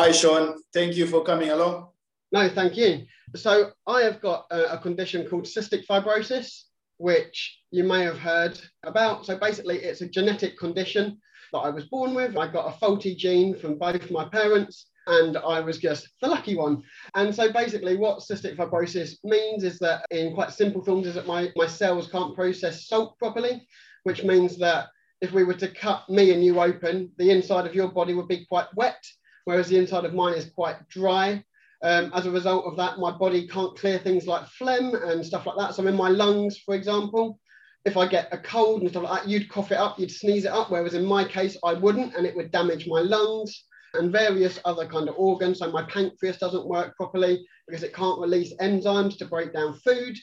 Hi, Sean. Thank you for coming along. No, thank you. So I have got a, a condition called cystic fibrosis, which you may have heard about. So basically, it's a genetic condition that I was born with. I got a faulty gene from both my parents, and I was just the lucky one. And so basically, what cystic fibrosis means is that, in quite simple terms, is that my, my cells can't process salt properly, which means that if we were to cut me and you open, the inside of your body would be quite wet, whereas the inside of mine is quite dry. Um, as a result of that, my body can't clear things like phlegm and stuff like that. So in my lungs, for example, if I get a cold and stuff like that, you'd cough it up, you'd sneeze it up. Whereas in my case, I wouldn't, and it would damage my lungs and various other kind of organs. So my pancreas doesn't work properly because it can't release enzymes to break down food.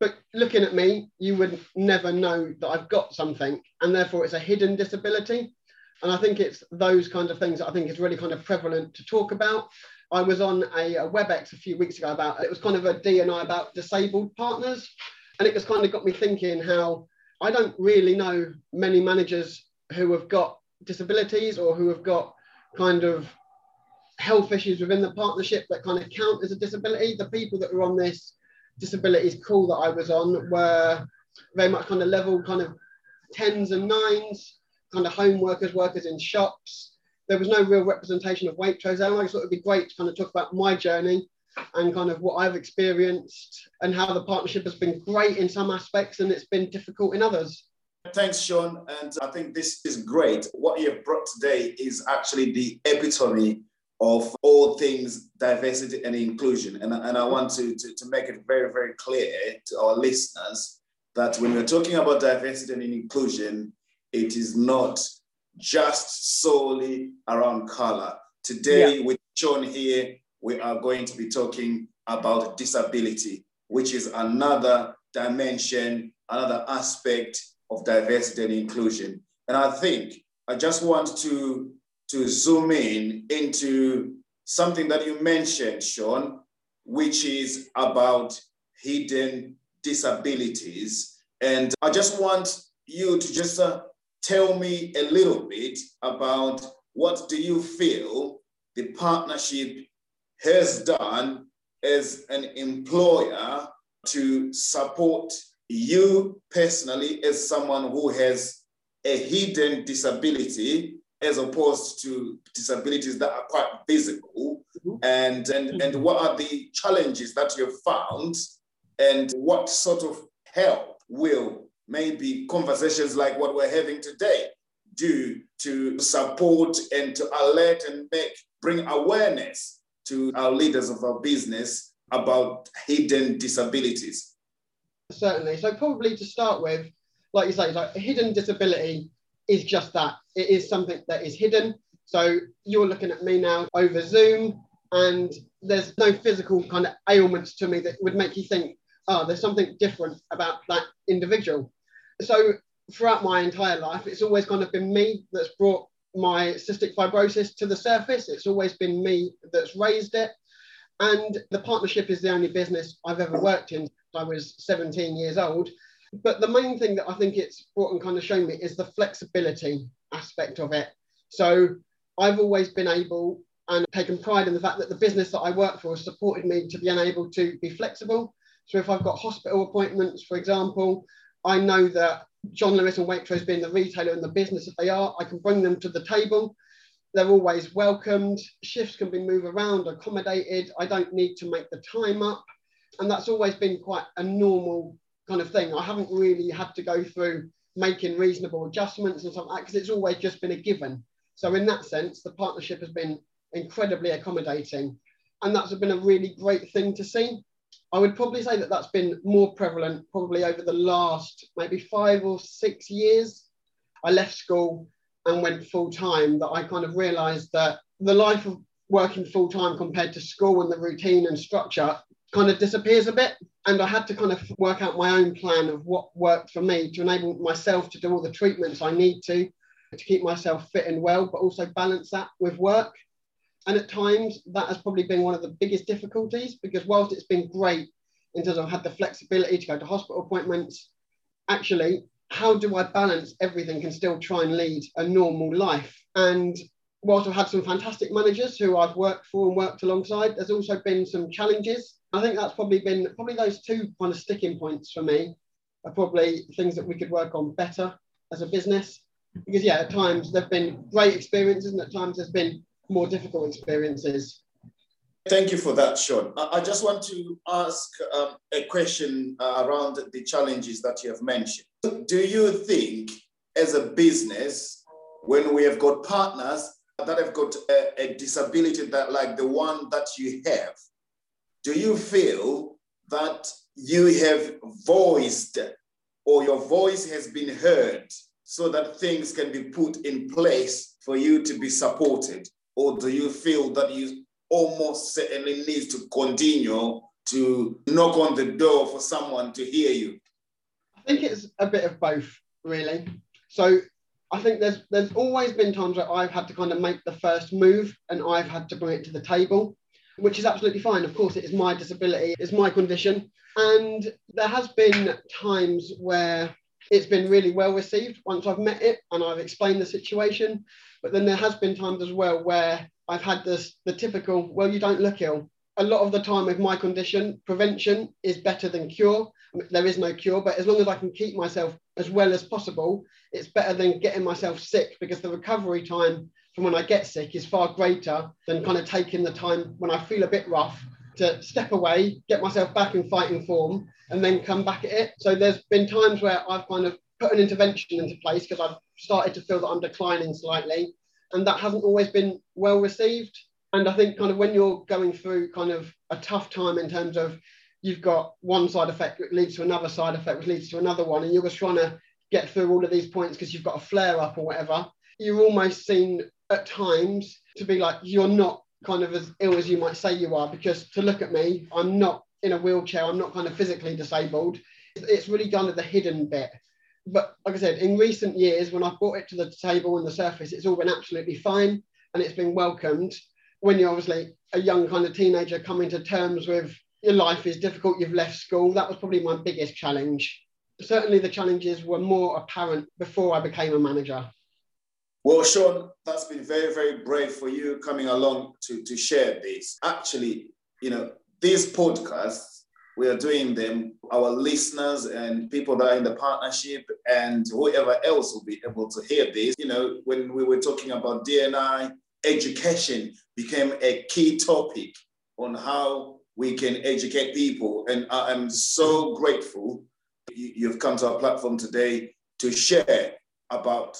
But looking at me, you would never know that I've got something, and therefore it's a hidden disability. And I think it's those kind of things that I think is really kind of prevalent to talk about. I was on a, a WebEx a few weeks ago about it was kind of a D&I about disabled partners, and it just kind of got me thinking how I don't really know many managers who have got disabilities or who have got kind of health issues within the partnership that kind of count as a disability. The people that were on this disabilities call that I was on were very much kind of level kind of tens and nines, kind of home workers, workers in shops. There was no real representation of Waitrose. And I thought it'd be great to kind of talk about my journey and kind of what I've experienced and how the partnership has been great in some aspects and it's been difficult in others. Thanks, Sean. And I think this is great. What you've brought today is actually the epitome of all things diversity and inclusion. And, and I want to, to, to make it very, very clear to our listeners that when we're talking about diversity and inclusion, it is not just solely around color. Today, yeah. with Sean here, we are going to be talking about disability, which is another dimension, another aspect of diversity and inclusion. And I think I just want to to zoom in into something that you mentioned, Sean, which is about hidden disabilities. And I just want you to just uh, tell me a little bit about what do you feel the partnership has done as an employer to support you personally as someone who has a hidden disability as opposed to disabilities that are quite visible mm-hmm. and, and, and what are the challenges that you've found and what sort of help will maybe conversations like what we're having today do to support and to alert and make bring awareness to our leaders of our business about hidden disabilities certainly so probably to start with like you say like hidden disability is just that. It is something that is hidden. So you're looking at me now over Zoom, and there's no physical kind of ailments to me that would make you think, oh, there's something different about that individual. So throughout my entire life, it's always kind of been me that's brought my cystic fibrosis to the surface. It's always been me that's raised it. And the partnership is the only business I've ever worked in. I was 17 years old. But the main thing that I think it's brought and kind of shown me is the flexibility aspect of it. So I've always been able and taken pride in the fact that the business that I work for has supported me to be able to be flexible. So if I've got hospital appointments, for example, I know that John Lewis and Waitrose being the retailer and the business that they are, I can bring them to the table. They're always welcomed. Shifts can be moved around, accommodated. I don't need to make the time up. And that's always been quite a normal kind of thing. I haven't really had to go through making reasonable adjustments and stuff because it's always just been a given. So in that sense, the partnership has been incredibly accommodating, and that's been a really great thing to see. I would probably say that that's been more prevalent probably over the last maybe five or six years. I left school and went full time. That I kind of realised that the life of working full time compared to school and the routine and structure kind of disappears a bit. And I had to kind of work out my own plan of what worked for me to enable myself to do all the treatments I need to to keep myself fit and well, but also balance that with work. And at times, that has probably been one of the biggest difficulties because whilst it's been great in terms of I've had the flexibility to go to hospital appointments, actually, how do I balance everything and still try and lead a normal life? And whilst I've had some fantastic managers who I've worked for and worked alongside, there's also been some challenges. I think that's probably been probably those two kind of sticking points for me are probably things that we could work on better as a business. Because yeah, at times there've been great experiences and at times there's been more difficult experiences. Thank you for that, Sean. I just want to ask um, a question uh, around the challenges that you have mentioned. Do you think, as a business, when we have got partners that have got a, a disability that, like the one that you have, do you feel that you have voiced or your voice has been heard so that things can be put in place for you to be supported? Or do you feel that you almost certainly needs to continue to knock on the door for someone to hear you? I think it's a bit of both, really. So I think there's there's always been times where I've had to kind of make the first move and I've had to bring it to the table, which is absolutely fine. Of course, it is my disability, it's my condition. And there has been times where it's been really well received once I've met it and I've explained the situation. But then there has been times as well where I've had this the typical, well, you don't look ill. A lot of the time with my condition, prevention is better than cure. There is no cure, but as long as I can keep myself as well as possible, it's better than getting myself sick because the recovery time from when I get sick is far greater than kind of taking the time when I feel a bit rough to step away, get myself back in fighting form, and then come back at it. So there's been times where I've kind of put an intervention into place because I've started to feel that I'm declining slightly and that hasn't always been well received. And I think kind of when you're going through kind of a tough time in terms of you've got one side effect that leads to another side effect, which leads to another one, and you're just trying to get through all of these points because you've got a flare up or whatever, you're almost seen at times to be like you're not kind of as ill as you might say you are because to look at me, I'm not in a wheelchair, I'm not kind of physically disabled. It's really kind of the hidden bit but like I said, in recent years, when I've brought it to the table and the surface, it's all been absolutely fine and it's been welcomed. When you're obviously a young kind of teenager coming to terms with your life is difficult, you've left school, that was probably my biggest challenge. Certainly, the challenges were more apparent before I became a manager. Well, Sean, that's been very, very brave for you coming along to, to share this. Actually, you know, these podcasts we are doing them, our listeners and people that are in the partnership and whoever else will be able to hear this. You know, when we were talking about DNI, education became a key topic on how we can educate people. And I am so grateful you've come to our platform today to share about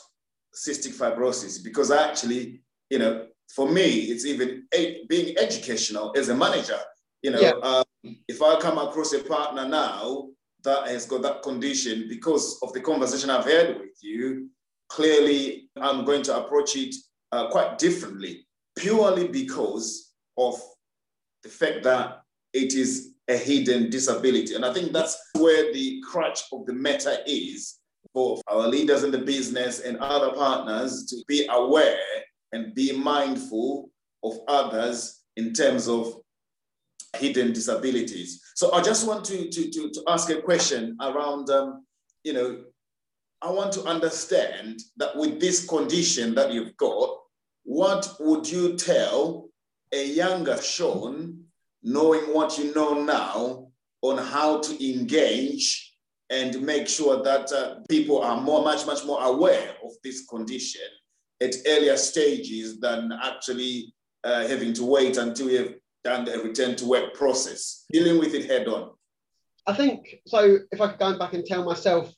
cystic fibrosis because actually, you know, for me, it's even being educational as a manager. You know, yeah. uh, if I come across a partner now that has got that condition, because of the conversation I've had with you, clearly I'm going to approach it uh, quite differently, purely because of the fact that it is a hidden disability. And I think that's where the crutch of the matter is for our leaders in the business and other partners to be aware and be mindful of others in terms of hidden disabilities. So I just want to, to, to, to ask a question around, um, you know, I want to understand that with this condition that you've got, what would you tell a younger Sean, knowing what you know now, on how to engage and make sure that uh, people are more, much, much more aware of this condition at earlier stages than actually uh, having to wait until you have the return to work process, dealing with it head on? I think so. If I could go back and tell myself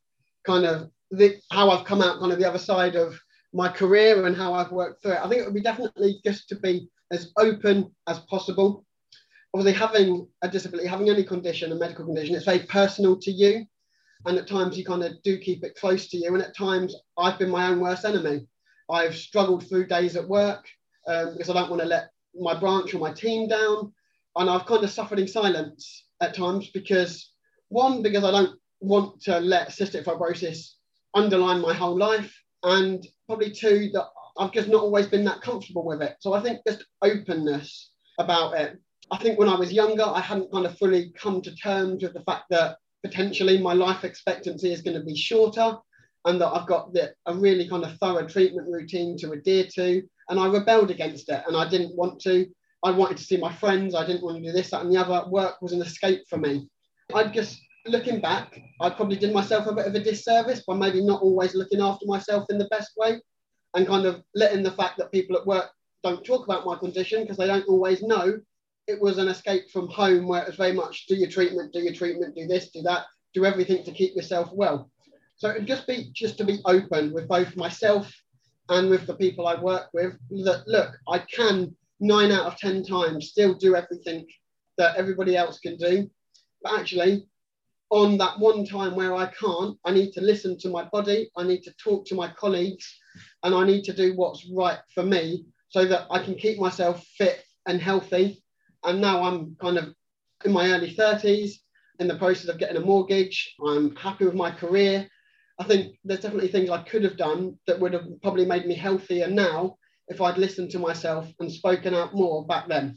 kind of the, how I've come out kind of the other side of my career and how I've worked through it, I think it would be definitely just to be as open as possible. Obviously, having a disability, having any condition, a medical condition, it's very personal to you. And at times you kind of do keep it close to you. And at times I've been my own worst enemy. I've struggled through days at work um, because I don't want to let my branch or my team down. And I've kind of suffered in silence at times because, one, because I don't want to let cystic fibrosis underline my whole life. And probably two, that I've just not always been that comfortable with it. So I think just openness about it. I think when I was younger, I hadn't kind of fully come to terms with the fact that potentially my life expectancy is going to be shorter and that I've got the, a really kind of thorough treatment routine to adhere to and I rebelled against it, and I didn't want to. I wanted to see my friends. I didn't want to do this, that, and the other. Work was an escape for me. I just looking back, I probably did myself a bit of a disservice by maybe not always looking after myself in the best way and kind of letting the fact that people at work don't talk about my condition because they don't always know it was an escape from home where it was very much do your treatment, do your treatment, do this, do that, do everything to keep yourself well. So it'd just be just to be open with both myself and with the people I work with that look, I can nine out of ten times still do everything that everybody else can do. But actually, on that one time where I can't, I need to listen to my body, I need to talk to my colleagues, and I need to do what's right for me so that I can keep myself fit and healthy. And now I'm kind of in my early 30s, in the process of getting a mortgage. I'm happy with my career. I think there's definitely things I could have done that would have probably made me healthier now if I'd listened to myself and spoken out more back then.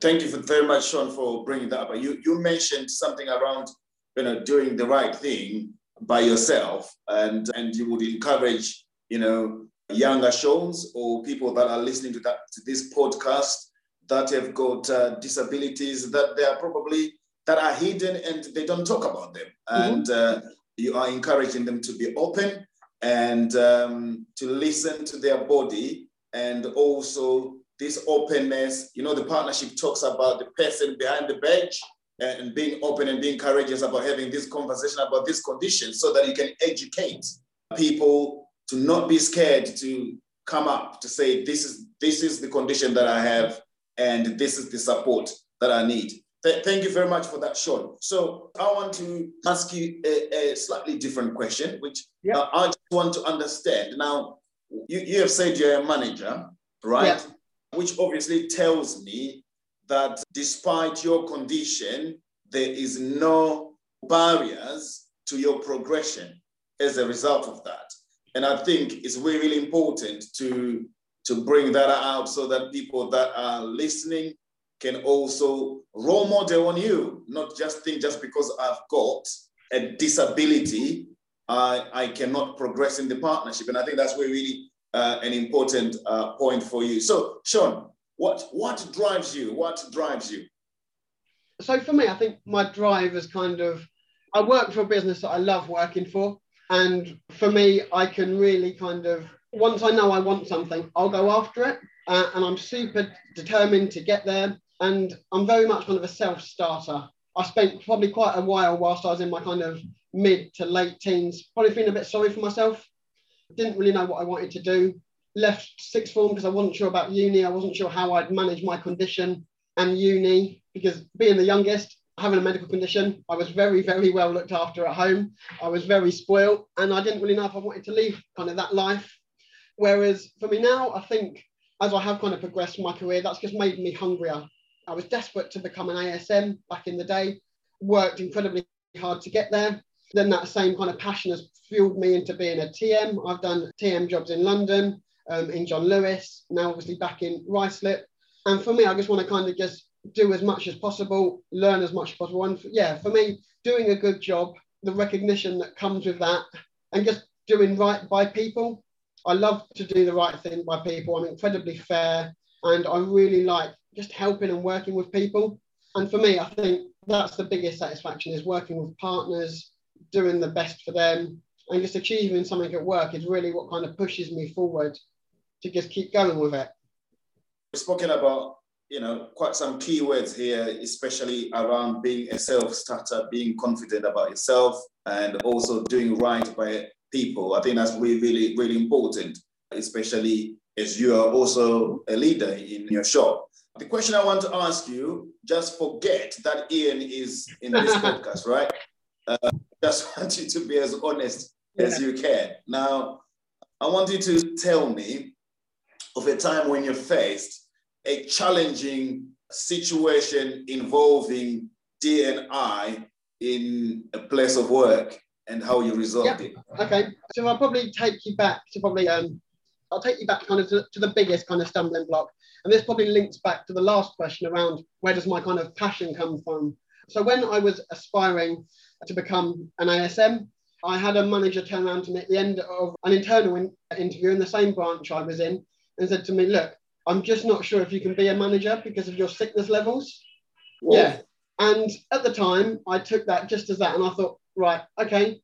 Thank you for, very much, Sean, for bringing that up. You, you mentioned something around you know, doing the right thing by yourself and, and you would encourage, you know, younger Seans or people that are listening to that to this podcast that have got uh, disabilities that they are probably that are hidden and they don't talk about them. Mm-hmm. And uh, you are encouraging them to be open and um, to listen to their body and also this openness. You know, the partnership talks about the person behind the bench and being open and being courageous about having this conversation about this condition so that you can educate people to not be scared to come up to say this is this is the condition that I have and this is the support that I need. Th- thank you very much for that, Sean. So I want to ask you a, a slightly different question, which yep. uh, I just want to understand. Now, you, you have said you're a manager, right? Yep. Which obviously tells me that despite your condition, there is no barriers to your progression as a result of that. And I think it's really, really important to, to bring that out so that people that are listening can also role model on you, not just think just because I've got a disability, I, I cannot progress in the partnership. And I think that's really, really uh, an important uh, point for you. So, Sean, what what drives you? What drives you? So for me, I think my drive is kind of I work for a business that I love working for. And for me, I can really kind of once I know I want something, I'll go after it. Uh, and I'm super determined to get there. And I'm very much kind of a self-starter. I spent probably quite a while whilst I was in my kind of mid to late teens, probably feeling a bit sorry for myself. Didn't really know what I wanted to do left sixth form because I wasn't sure about uni. I wasn't sure how I'd manage my condition and uni because being the youngest, having a medical condition, I was very, very well looked after at home. I was very spoiled and I didn't really know if I wanted to leave kind of that life. Whereas for me now, I think as I have kind of progressed my career, that's just made me hungrier. I was desperate to become an ASM back in the day, worked incredibly hard to get there. Then that same kind of passion has fueled me into being a TM. I've done TM jobs in London, um, in John Lewis, now obviously back in Ruislip. And for me, I just want to kind of just do as much as possible, learn as much as possible. And for, yeah, for me, doing a good job, the recognition that comes with that, and just doing right by people. I love to do the right thing by people. I'm incredibly fair, and I really like just helping and working with people. And for me, I think that's the biggest satisfaction is working with partners, doing the best for them, and just achieving something at work is really what kind of pushes me forward to just keep going with it. We've spoken about, you know, quite some key words here, especially around being a self-starter, being confident about yourself, and also doing right by people. I think that's really, really, really important, especially as you are also a leader in your shop. The question I want to ask you, just forget that Ian is in this podcast, right? Uh, just want you to be as honest yeah. as you can. Now, I want you to tell me of a time when you faced a challenging situation involving DNI in a place of work and how you resolved it. Okay, so I'll probably take you back to probably um, I'll take you back kind of to, to, the biggest kind of stumbling block, and this probably links back to the last question around where does my kind of passion come from. So when I was aspiring to become an ASM, I had a manager turn around to me at the end of an internal in- interview in the same branch I was in and said to me, Look, I'm just not sure if you can be a manager because of your sickness levels. Whoa. Yeah. And at the time, I took that just as that. And I thought, right, okay.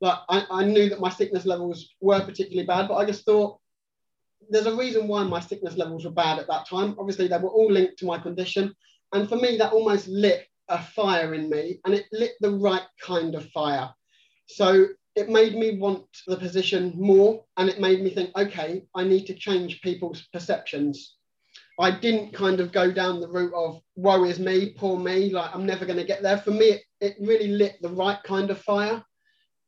Like I, I knew that my sickness levels were particularly bad, but I just thought there's a reason why my sickness levels were bad at that time. Obviously, they were all linked to my condition. And for me, that almost lit a fire in me and it lit the right kind of fire. So it made me want the position more and it made me think, okay, I need to change people's perceptions. I didn't kind of go down the route of woe is me, poor me, like I'm never going to get there. For me, it, it really lit the right kind of fire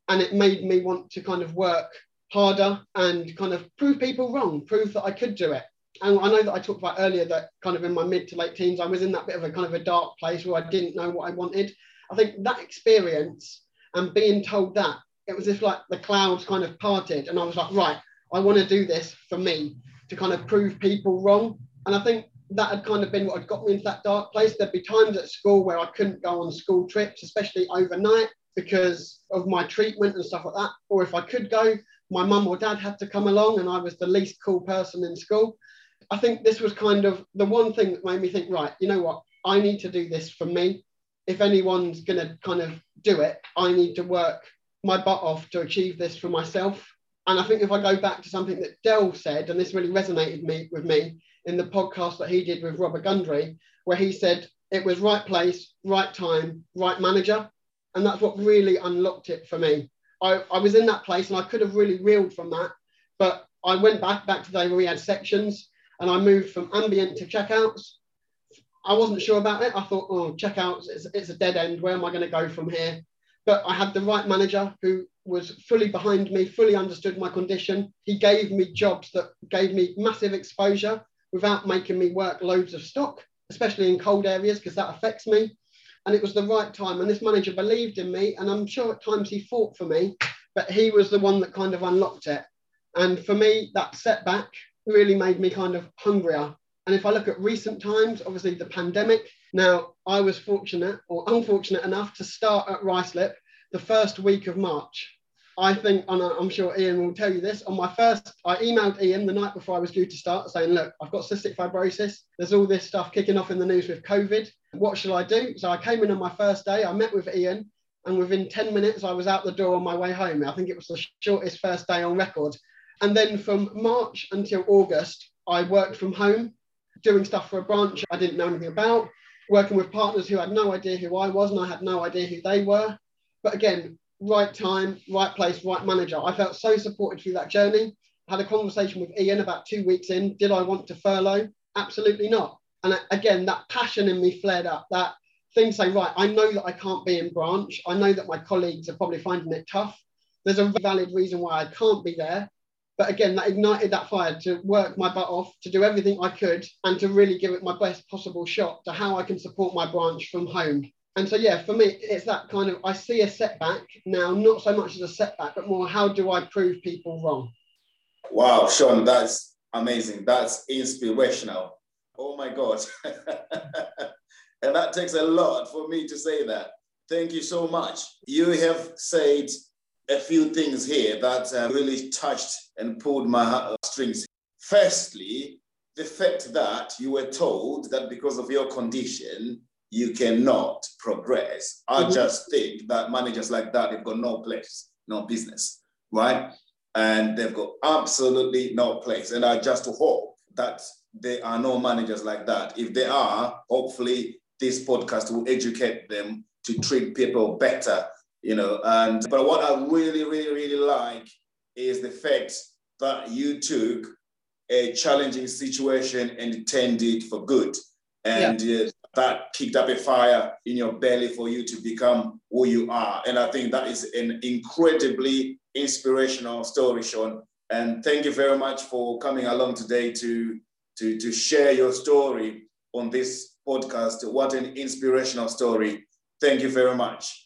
and it made me want to kind of work harder and kind of prove people wrong, prove that I could do it. And I know that I talked about earlier that kind of in my mid to late teens, I was in that bit of a kind of a dark place where I didn't know what I wanted. I think that experience and being told that it was if like the clouds kind of parted and I was like, right, I want to do this for me to kind of prove people wrong. And I think that had kind of been what had got me into that dark place. There'd be times at school where I couldn't go on school trips, especially overnight because of my treatment and stuff like that. Or if I could go, my mum or dad had to come along and I was the least cool person in school. I think this was kind of the one thing that made me think, right, you know what? I need to do this for me. If anyone's going to kind of do it, I need to work my butt off to achieve this for myself. And I think if I go back to something that Dell said, and this really resonated me with me in the podcast that he did with Robert Gundry, where he said it was right place, right time, right manager. And that's what really unlocked it for me. I, I was in that place and I could have really reeled from that. But I went back back to the day where we had sections and I moved from ambient to checkouts. I wasn't sure about it. I thought, oh, checkouts, it's, it's a dead end. Where am I going to go from here? but I had the right manager who was fully behind me, fully understood my condition. He gave me jobs that gave me massive exposure without making me work loads of stock, especially in cold areas, because that affects me. And it was the right time. And this manager believed in me. And I'm sure at times he fought for me, but he was the one that kind of unlocked it. And for me, that setback really made me kind of hungrier. And if I look at recent times, obviously the pandemic, now, I was fortunate or unfortunate enough to start at Ruislip the first week of March. I think, and I'm sure Ian will tell you this, on my first, I emailed Ian the night before I was due to start saying, look, I've got cystic fibrosis. There's all this stuff kicking off in the news with COVID. What should I do? So I came in on my first day, I met with Ian, and within 10 minutes, I was out the door on my way home. I think it was the shortest first day on record. And then from March until August, I worked from home, doing stuff for a branch I didn't know anything about working with partners who had no idea who I was and I had no idea who they were. But again, right time, right place, right manager. I felt so supported through that journey. I had a conversation with Ian about two weeks in. Did I want to furlough? Absolutely not. And again, that passion in me flared up. That thing saying, right, I know that I can't be in branch. I know that my colleagues are probably finding it tough. There's a valid reason why I can't be there. But again, that ignited that fire to work my butt off, to do everything I could, and to really give it my best possible shot to how I can support my branch from home. And so, yeah, for me, it's that kind of I see a setback now, not so much as a setback, but more how do I prove people wrong? Wow, Sean, that's amazing. That's inspirational. Oh my God. and that takes a lot for me to say that. Thank you so much. You have said a few things here that uh, really touched and pulled my strings. Firstly, the fact that you were told that because of your condition, you cannot progress. I mm-hmm. just think that managers like that, they've got no place, no business, right? And they've got absolutely no place. And I just hope that there are no managers like that. If there are, hopefully this podcast will educate them to treat people better you know. And but what I really, really, really like is the fact that you took a challenging situation and turned it for good, and yeah. uh, that kicked up a fire in your belly for you to become who you are. And I think that is an incredibly inspirational story, Sean. And thank you very much for coming along today to to to share your story on this podcast. What an inspirational story. Thank you very much.